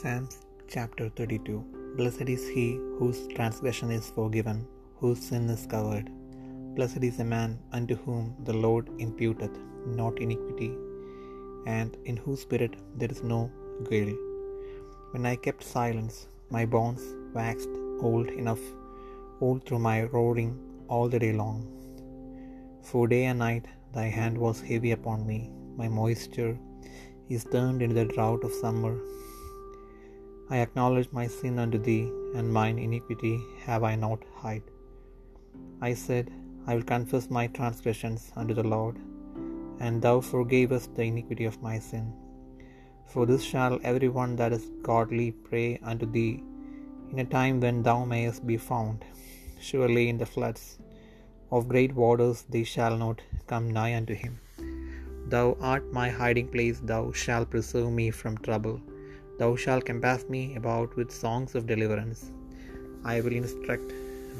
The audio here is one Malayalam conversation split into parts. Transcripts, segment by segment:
Psalms chapter 32 Blessed is he whose transgression is forgiven, whose sin is covered. Blessed is the man unto whom the Lord imputeth not iniquity, and in whose spirit there is no guile. When I kept silence, my bones waxed old enough, old through my roaring all the day long. For day and night thy hand was heavy upon me, my moisture is turned into the drought of summer. I acknowledge my sin unto thee, and mine iniquity have I not hid. I said, I will confess my transgressions unto the Lord, and thou forgavest the iniquity of my sin. For this shall every one that is godly pray unto thee in a time when thou mayest be found. Surely in the floods of great waters they shall not come nigh unto him. Thou art my hiding place, thou shalt preserve me from trouble. Thou shalt compass me about with songs of deliverance. I will instruct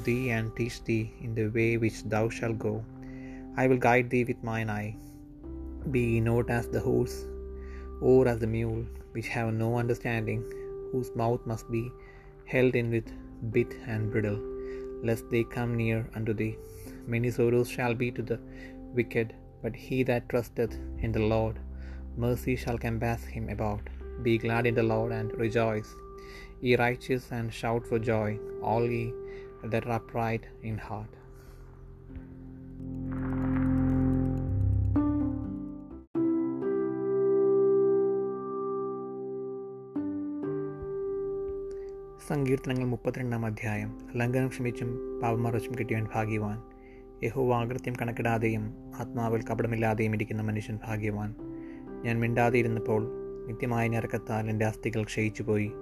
thee and teach thee in the way which thou shalt go. I will guide thee with mine eye. Be ye not as the horse, or as the mule, which have no understanding, whose mouth must be held in with bit and bridle, lest they come near unto thee. Many sorrows shall be to the wicked, but he that trusteth in the Lord, mercy shall compass him about. Be glad in the Lord and rejoice, ye righteous, and shout for joy, all ye that are upright in heart. സങ്കീർത്തനങ്ങൾ മുപ്പത്തിരണ്ടാം അധ്യായം. ലംഘനം ക്ഷമിച്ചും പാപമറച്ചും കിട്ടിയവൻ ഭാഗ്യവാൻ. യഹോവ ആകൃത്യം കണക്കിടാതെയും ആത്മാവിൽ കപടമില്ലാതെയും ഇരിക്കുന്ന മനുഷ്യൻ ഭാഗ്യവാൻ. ഞാൻ മിണ്ടാതെ ഇരുന്നപ്പോൾ നിത്യമായ ഞരക്കത്താൽ എന്റെ അസ്ഥികൾ ക്ഷയിച്ചു പോയി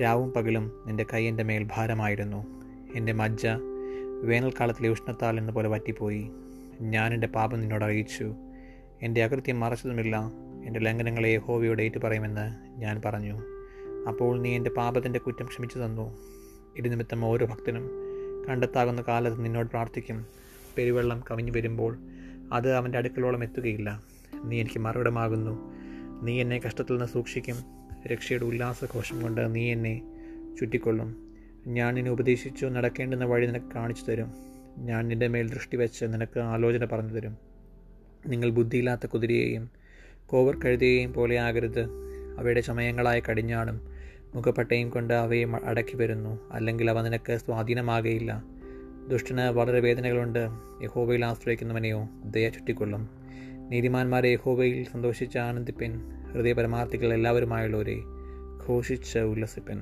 രാവും പകലും നിന്റെ കൈ എന്റെ മേൽ ഭാരമായിരുന്നു. എന്റെ മജ്ജ വേനൽക്കാലത്തിലെ ഉഷ്ണത്താൽ എന്ന പോലെ വറ്റിപ്പോയി. ഞാൻ എന്റെ പാപം നിന്നോട് അറിയിച്ചു. എന്റെ അകൃത്യം മറച്ചതുമില്ല. എന്റെ ലംഘനങ്ങളെ യഹോവയോട് ഏറ്റുപറയുമെന്ന് ഞാൻ പറഞ്ഞു. അപ്പോൾ നീ എന്റെ പാപത്തിന്റെ കുറ്റം ക്ഷമിച്ചു തന്നു. ഇത് നിമിത്തം ഓരോ ഭക്തനും കണ്ടെത്താകുന്ന കാലത്ത് നിന്നോട് പ്രാർത്ഥിക്കും. പെരുവെള്ളം കവിഞ്ഞു വരുമ്പോൾ അത് അവന്റെ അടുക്കളോളം എത്തുകയില്ല. നീ എനിക്ക് മറുവിടമാകുന്നു നീ എന്നെ കഷ്ടത്തിൽ നിന്ന് സൂക്ഷിക്കും. രക്ഷയുടെ ഉല്ലാസഘോഷം കൊണ്ട് നീ എന്നെ ചുറ്റിക്കൊള്ളും. ഞാൻ നിന്നെ ഉപദേശിച്ചു നടക്കേണ്ടുന്ന വഴി നിനക്ക് കാണിച്ചു തരും. ഞാൻ നിന്റെ മേൽ ദൃഷ്ടി വെച്ച് നിനക്ക് ആലോചന പറഞ്ഞു തരും. നിങ്ങൾ ബുദ്ധിയില്ലാത്ത കുതിരയെയും കോവർ കഴുതിയെയും പോലെ ആകരുത്. അവയുടെ ചമയങ്ങളായ കടിഞ്ഞാണും മുഖപ്പട്ടയും കൊണ്ട് അവയെ അടക്കി വരുന്നു. അല്ലെങ്കിൽ അവ നിനക്ക് സ്വാധീനമാകയില്ല. ദുഷ്ടന് വളരെ വേദനകളുണ്ട്. യഹോബയിൽ ആശ്രയിക്കുന്നവനെയോ ദയ ചുറ്റിക്കൊള്ളും. നീതിമാന്മാരെ യഹോവയിൽ സന്തോഷിച്ച് ആനന്ദിപ്പൻ. ഹൃദയ പരമാർത്ഥികൾ എല്ലാവരുമായുള്ളവരെ ഘോഷിച്ച് ഉല്ലസിപ്പൻ.